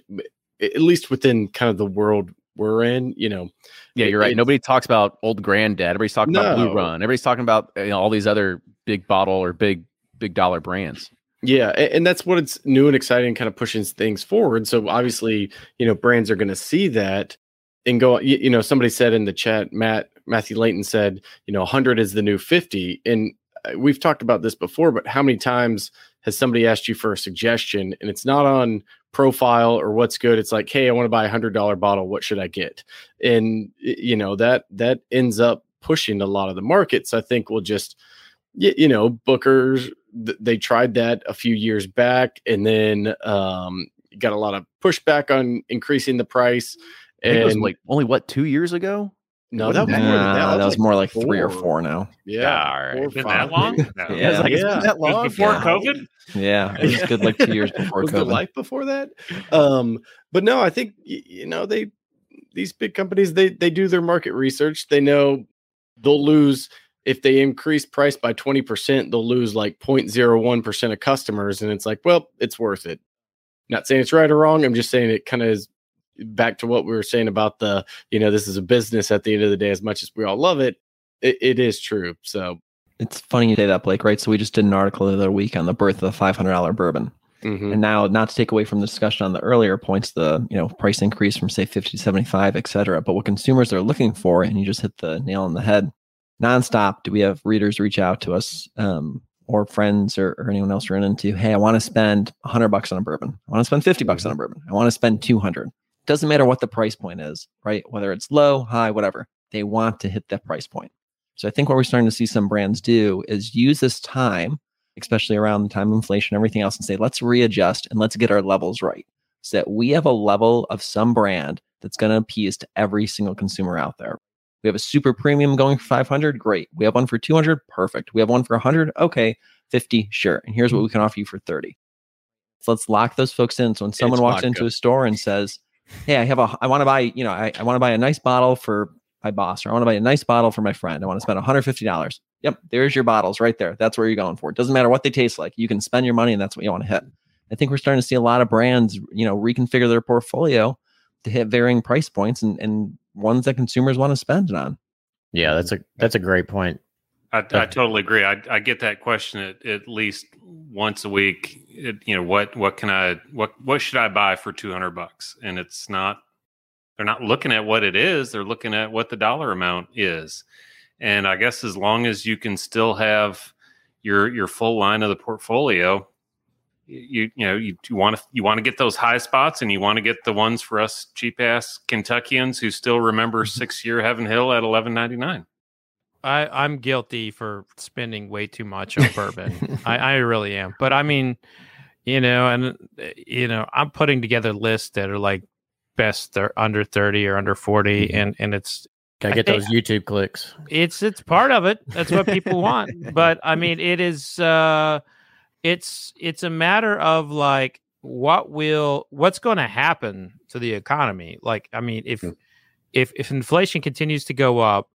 at least within kind of the world we're in. You know, yeah, you're right. Nobody talks about Old Granddad. Everybody's talking about Blue Run. Everybody's talking about you know, all these other big bottle or big big dollar brands. Yeah, a- and that's what it's new and exciting, kind of pushing things forward. So obviously, you know, brands are going to see that and go. You, you know, somebody said in the chat, Matt Matthew Layton said, you know, 100 is the new 50, and uh, we've talked about this before. But how many times has somebody asked you for a suggestion, and it's not on profile or what's good? It's like, hey, I want to buy a hundred dollar bottle. What should I get? And you know that that ends up pushing a lot of the markets. I think will just you, know bookers th- they tried that a few years back and then um got a lot of pushback on increasing the price I think it was like only what two years ago. no that was, Wasn't more than Nah, that was like more like three or four. four now. yeah All right. been that long? No. Yeah. It's like, it's been Yeah. that It long. before Yeah. COVID. Yeah, it was good like two years before was the COVID. life before that um but no i think you know they these big companies they they do their market research they know they'll lose if they increase price by 20% they'll lose like 0.01% of customers and it's like well it's worth it not saying it's right or wrong i'm just saying it kind of is back to what we were saying about the you know this is a business at the end of the day as much as we all love it it, it is true so It's funny you say that, Blake, right? So we just did an article the other week on the birth of the $500 bourbon. mhm. And now, not to take away from the discussion on the earlier points, the you know price increase from say 50 to 75, et cetera. But what consumers are looking for, and you just hit the nail on the head, nonstop. Do we have readers reach out to us, um, or friends, or, or anyone else run into? Hey, I want to spend 100 bucks on a bourbon. I want to spend 50 bucks on a bourbon. I want to spend 200. Doesn't matter what the price point is, right? Whether it's low, high, whatever. They want to hit that price point. So I think what we're starting to see some brands do is use this time especially around the time of inflation, everything else, and say, let's readjust and let's get our levels right. So that we have a level of some brand that's going to appease to every single consumer out there. We have a super premium going for 500. Great. We have one for 200. Perfect. We have one for 100. Okay. 50. Sure. And here's what mm-hmm. we can offer you for 30. So let's lock those folks in. So when someone It's walks vodka. into a store and says, "Hey, I have a, I want to buy, you know, I, I want to buy a nice bottle for my boss, or I want to buy a nice bottle for my friend. I want to spend one hundred fifty dollars. Yep, there's your bottles right there. That's where you're going for. It doesn't matter what they taste like. You can spend your money, and that's what you want to hit. I think we're starting to see a lot of brands, you know, reconfigure their portfolio to hit varying price points and and ones that consumers want to spend it on. Yeah, that's a that's a great point. I, I totally agree. I, I get that question at, at least once a week. It, you know, what what can I what what should I buy for two hundred bucks? And it's not. They're not looking at what it is. They're looking at what the dollar amount is. And I guess as long as you can still have your your full line of the portfolio, you you know you, you want to you want to get those high spots, and you want to get the ones for us cheap ass Kentuckians who still remember mm-hmm. six year Heaven Hill at eleven ninety nine. I, I'm guilty for spending way too much on bourbon. I, I really am. But I mean, you know, and uh, you know, I'm putting together lists that are like best thir- under 30 or under 40 and and it's Gotta I get those YouTube clicks. it's it's part of it. That's what people want. But I mean, it is uh it's it's a matter of like what will what's going to happen to the economy. Like I mean, if if if inflation continues to go up,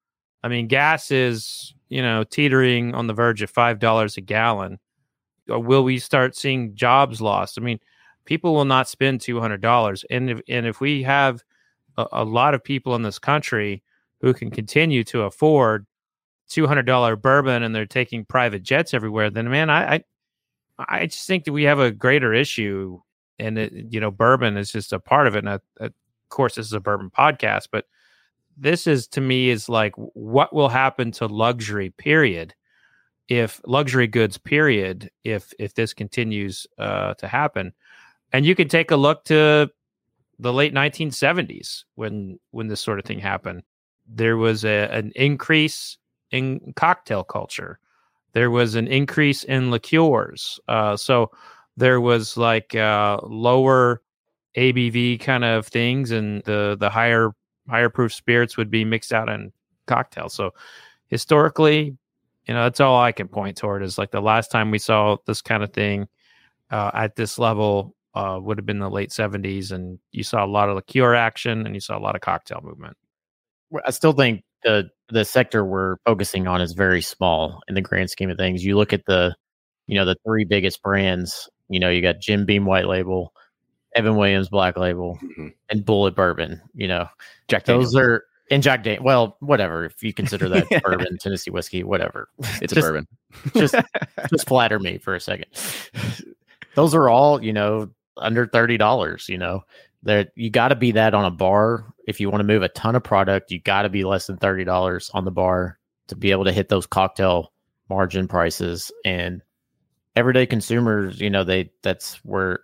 I mean, gas is you know teetering on the verge of five dollars a gallon. Uh, will we start seeing jobs lost? I mean, people will not spend two hundred dollars, and if and if we have a, a lot of people in this country who can continue to afford two hundred dollar bourbon and they're taking private jets everywhere, then man, I, I I just think that we have a greater issue, and it, you know, bourbon is just a part of it. And I, of course, this is a bourbon podcast, but this is to me is like what will happen to luxury period. If luxury goods period if if this continues uh, to happen. And you can take a look to the late 1970s when when this sort of thing happened. There was a, an increase in cocktail culture. There was an increase in liqueurs. Uh, so there was like uh, lower abv kind of things and the the higher higher proof spirits would be mixed out in cocktails so historically you know that's all i can point toward is like the last time we saw this kind of thing uh, at this level uh, would have been the late 70s and you saw a lot of liqueur action and you saw a lot of cocktail movement I still think the the sector we're focusing on is very small in the grand scheme of things. You look at the, you know, the three biggest brands. You know, you got Jim Beam White Label, Evan Williams Black Label, Mhm. and Bulleit Bourbon. You know, Jack those are and Jack Dan. Well, whatever if you consider that bourbon, Tennessee whiskey, whatever. it's a bourbon. just just flatter me for a second. Those are all, you know, under thirty dollars. You know, that you got to be that on a bar if you want to move a ton of product. You got to be less than thirty dollars on the bar to be able to hit those cocktail margin prices. And everyday consumers, you know, they that's where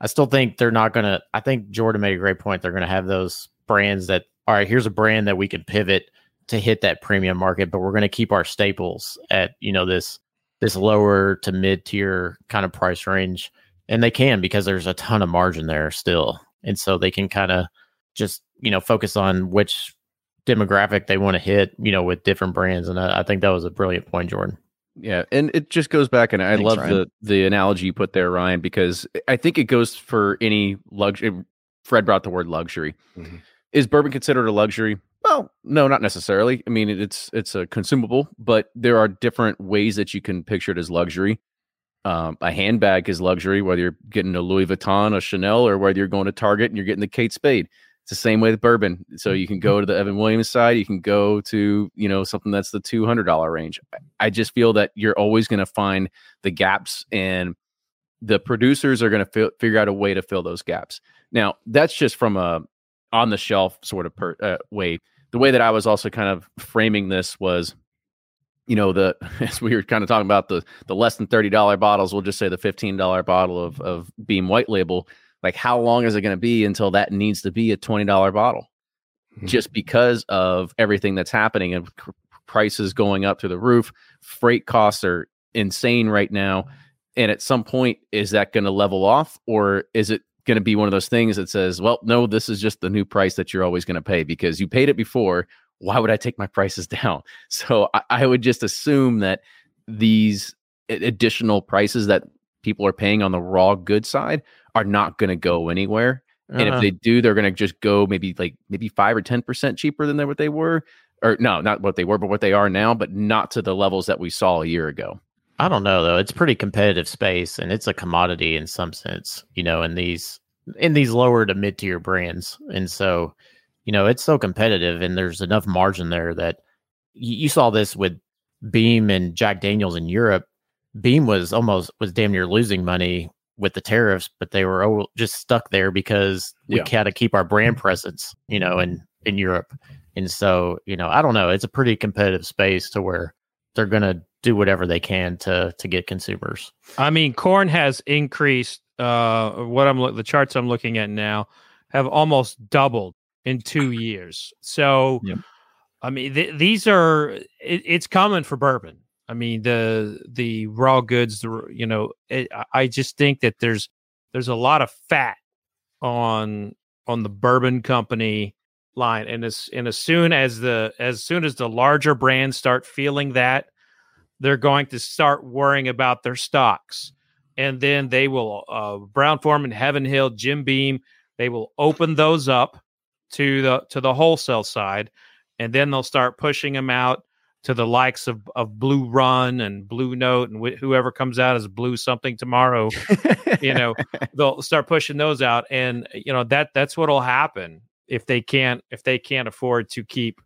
I still think they're not gonna. I think Jordan made a great point. They're gonna have those brands that all right. Here's a brand that we can pivot to hit that premium market, but we're going to keep our staples at you know this this lower to mid tier kind of price range, and they can because there's a ton of margin there still, and so they can kind of just you know focus on which demographic they want to hit, you know, with different brands, and I, I think that was a brilliant point, Jordan. Yeah, and it just goes back, and I Thanks, love Ryan. the the analogy you put there, Ryan, because I think it goes for any luxury. Fred brought the word luxury. Mhm. Is bourbon considered a luxury? Well, no, not necessarily. I mean, it's it's a consumable, but there are different ways that you can picture it as luxury. Um, a handbag is luxury, whether you're getting a Louis Vuitton, a Chanel, or whether you're going to Target and you're getting the Kate Spade. It's the same way with bourbon. So you can go to the Evan Williams side, you can go to you know something that's the two hundred dollar range. I- just feel that you're always going to find the gaps, and the producers are going to fi- figure out a way to fill those gaps. Now, that's just from a on the shelf sort of per, uh, way. The way that I was also kind of framing this was, you know, the as we were kind of talking about the the less than thirty dollar bottles. We'll just say the fifteen dollar bottle of of Beam White Label. Like, how long is it going to be until that needs to be a twenty dollar bottle? Mhm. Just because of everything that's happening and c- prices going up through the roof, freight costs are insane right now. And at some point, is that going to level off, or is it going to be one of those things that says, well, no, this is just the new price that you're always going to pay because you paid it before. Why would I take my prices down? So I, I would just assume that these additional prices that people are paying on the raw good side are not going to go anywhere. And Uh, if they do, they're going to just go maybe like maybe five or ten percent cheaper than they, what they were, or no, not what they were, but what they are now, but not to the levels that we saw a year ago. I don't know though. It's pretty competitive space, and it's a commodity in some sense. You know, in these in these lower to mid tier brands, and so you know it's so competitive, and there's enough margin there that you, you saw this with Beam and Jack Daniels in Europe. Beam was almost was damn near losing money with the tariffs, but they were just stuck there because we Yeah. got to keep our brand presence, you know, in in Europe. And so, you know, I don't know. It's a pretty competitive space to where they're going to do whatever they can to to get consumers. I mean, corn has increased. Uh, what I'm look the charts I'm looking at now have almost doubled in two years. So, Yep. I mean, th- these are it, it's coming for bourbon. I mean, the the raw goods. The you know, it, I- just think that there's there's a lot of fat on on the bourbon company line, and as and as soon as the as soon as the larger brands start feeling that they're going to start worrying about their stocks. And then they will, uh, Brown Forman, Heaven Hill, Jim Beam, they will open those up to the to the wholesale side, and then they'll start pushing them out to the likes of, of Blue Run and Blue Note and wh- whoever comes out as Blue something tomorrow. you know, they'll start pushing those out, and you know that that's what'll happen if they can't if they can't afford to keep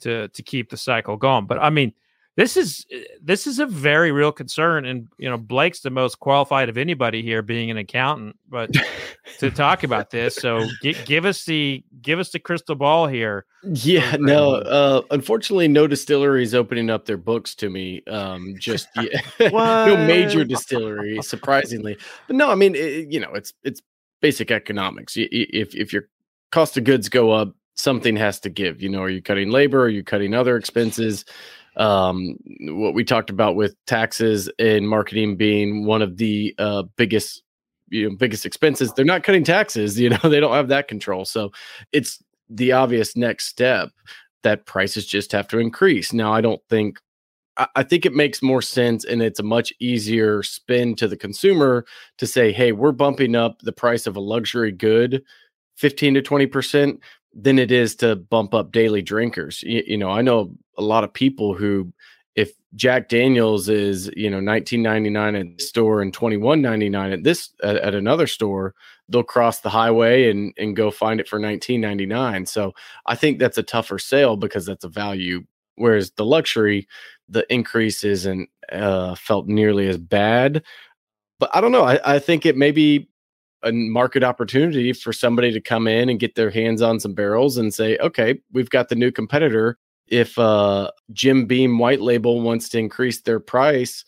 to to keep the cycle going. But I mean, this is this is a very real concern, and you know Blake's the most qualified of anybody here, being an accountant, but to talk about this. So gi- give us the give us the crystal ball here. Yeah, no. Uh, unfortunately, no distilleries opening up their books to me. Um, just yeah. no major distillery, surprisingly. But no, I mean, it, you know, it's it's basic economics. If if your cost of goods go up, something has to give. You know, are you cutting labor? Are you cutting other expenses? Um, what we talked about with taxes and marketing being one of the uh, biggest you know biggest expenses they're not cutting taxes you know they don't have that control so it's the obvious next step that prices just have to increase. Now, I don't think, I, I think it makes more sense and it's a much easier spin to the consumer to say, hey, we're bumping up the price of a luxury good 15 to 20% than it is to bump up daily drinkers. You, you know, I know a lot of people who, if Jack Daniels is, you know, 19.99 at the store and 21.99 at this at, at another store, they'll cross the highway and and go find it for 19.99. So I think that's a tougher sale because that's a value. Whereas the luxury, the increase isn't uh, felt nearly as bad. But I don't know. I, I think it may be a market opportunity for somebody to come in and get their hands on some barrels and say, okay, we've got the new competitor. If uh, Jim Beam White Label wants to increase their price,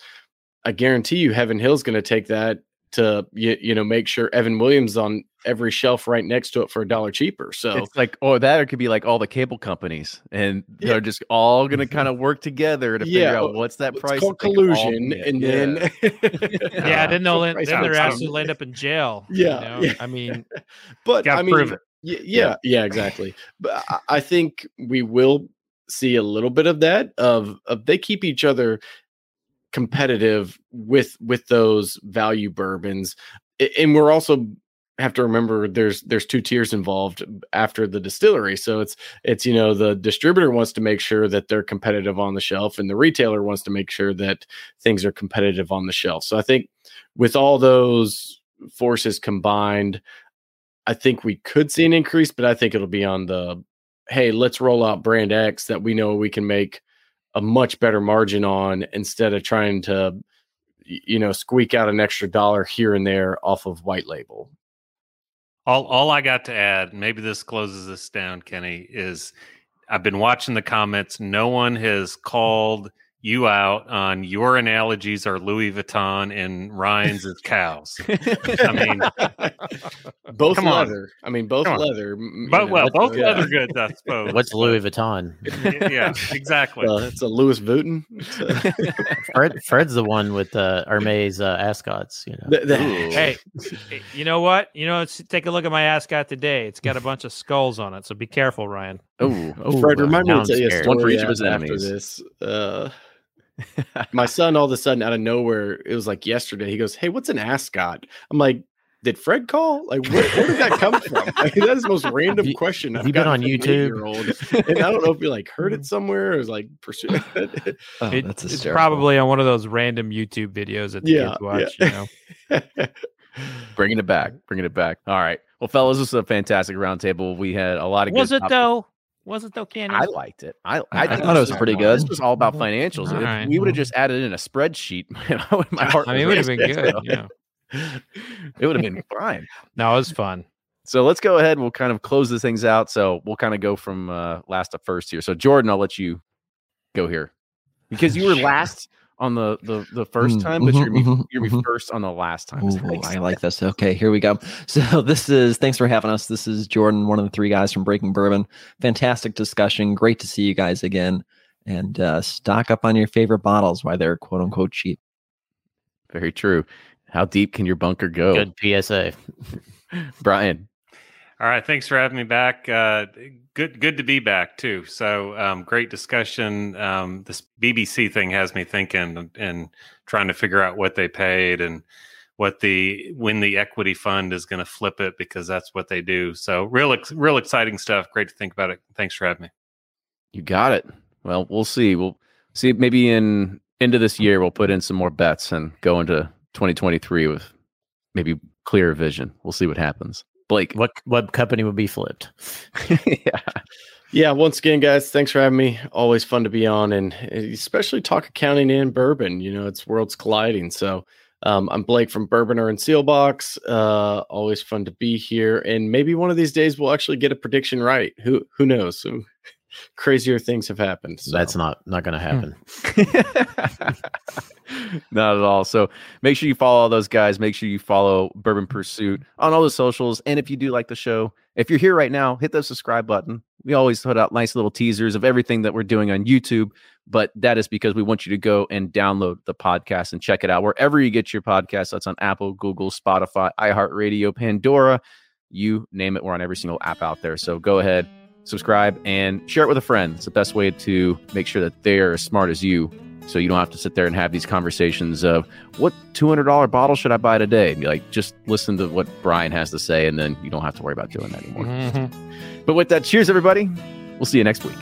I guarantee you, Heaven Hill's going to take that to you, you know make sure Evan Williams on every shelf right next to it for a dollar cheaper. So It's like, oh, or that it could be like all the cable companies, and Yeah. they're just all going to kind of work together to figure out what's that it's price. called that all collusion, and Yeah. then Yeah, then they'll end, Price then their goes asses down. end up in jail. you Yeah, know? yeah. I mean, but I mean, prove it. y- yeah, yeah, exactly. But I, I think we will see a little bit of that. Of, of they keep each other competitive with with those value bourbons, and we're also have to remember there's there's two tiers involved after the distillery so it's it's you know the distributor wants to make sure that they're competitive on the shelf and the retailer wants to make sure that things are competitive on the shelf so i think with all those forces combined I think we could see an increase, but I think it'll be on the hey, let's roll out brand X that we know we can make a much better margin on instead of trying to you know squeak out an extra dollar here and there off of white label. All all I got to add, maybe this closes this down, Kenny, is I've been watching the comments. No one has mm-hmm. called you out on your analogies are Louis Vuitton and Ryan's is cows. I mean, both Come on. leather. I mean, both leather. m- but know, well, both yeah. leather goods, I suppose. What's Louis Vuitton? Yeah, exactly. Uh, it's a Louis Vuitton. A- Fred, Fred's the one with uh, Hermes uh, ascots. You know, the- the- hey, you know what? You know, let's take a look at my ascot today. It's got a bunch of skulls on it, so be careful, Ryan. Oh, Fred, Ooh, remind me to tell you a story One for each of his a- after enemies. this. Uh, My son, all of a sudden, out of nowhere, it was like yesterday. He goes, "Hey, what's an ascot?" I'm like, "Did Fred call? Like, where, where did that come from?" Like, that is the most random you- question. have I've you been on YouTube? eight-year-old. and I don't know if you like heard it somewhere or was like pursuing it. Oh, It- that's it's probably on one of those random YouTube videos that the Yeah, kids watch. yeah. You know, bringing it back, bringing it back. All right. Well, fellas, this was a fantastic roundtable. We had a lot of was good it topics. though? Was it though, Candy? I liked it. I, I, I thought it was pretty good. This was all about financials. All if right. we would have just added in a spreadsheet, my heart. I mean, it would have been good. racing. Yeah. it would have been fine. No, it was fun. So let's go ahead. And we'll kind of close these things out. So we'll kind of go from uh, last to first here. So Jordan, I'll let you go here because you were last on the the, the first Mm, time, but you're gonna be, mhm, you're gonna be mhm. first on the last time. Ooh, I like this. Okay, here we go. So this is thanks for having us. This is Jordan, one of the three guys from Breaking Bourbon. Fantastic discussion. Great to see you guys again. And uh, stock up on your favorite bottles while they're quote unquote cheap. Very true. How deep can your bunker go, Good PSA. Brian? All right, thanks for having me back. Uh, good, good to be back too. So, um, great discussion. Um, this BBC thing has me thinking and, trying to figure out what they paid and what the when the equity fund is going to flip it because that's what they do. So, real, real exciting stuff. Great to think about it. Thanks for having me. You got it. Well, we'll see. We'll see. Maybe in into this year, we'll put in some more bets and go into 2023 with maybe clearer vision. We'll see what happens. Blake, What what company would be flipped? yeah. Yeah, once again, guys, thanks for having me. Always fun to be on, and especially talk accounting and bourbon. You know, it's worlds colliding. So, um, I'm Blake from Bourbonr and Seelbach's. Uh, always fun to be here, and maybe one of these days we'll actually get a prediction right. Who who knows? So, crazier things have happened. So. That's not not going to hmm. happen. Not at all. So make sure you follow all those guys. Make sure you follow Bourbon Pursuit on all the socials. And if you do like the show, if you're here right now, hit the subscribe button. We always put out nice little teasers of everything that we're doing on YouTube, but that is because we want you to go and download the podcast and check it out wherever you get your podcast. That's on Apple, Google, Spotify, iHeartRadio, Pandora, you name it. We're on every single app out there. So go ahead, subscribe, and share it with a friend. It's the best way to make sure that they're as smart as you so you don't have to sit there and have these conversations of what $200 bottle should I buy today? And be like, just listen to what Brian has to say, and then you don't have to worry about doing that anymore. Mhm. But with that, cheers, everybody. We'll see you next week.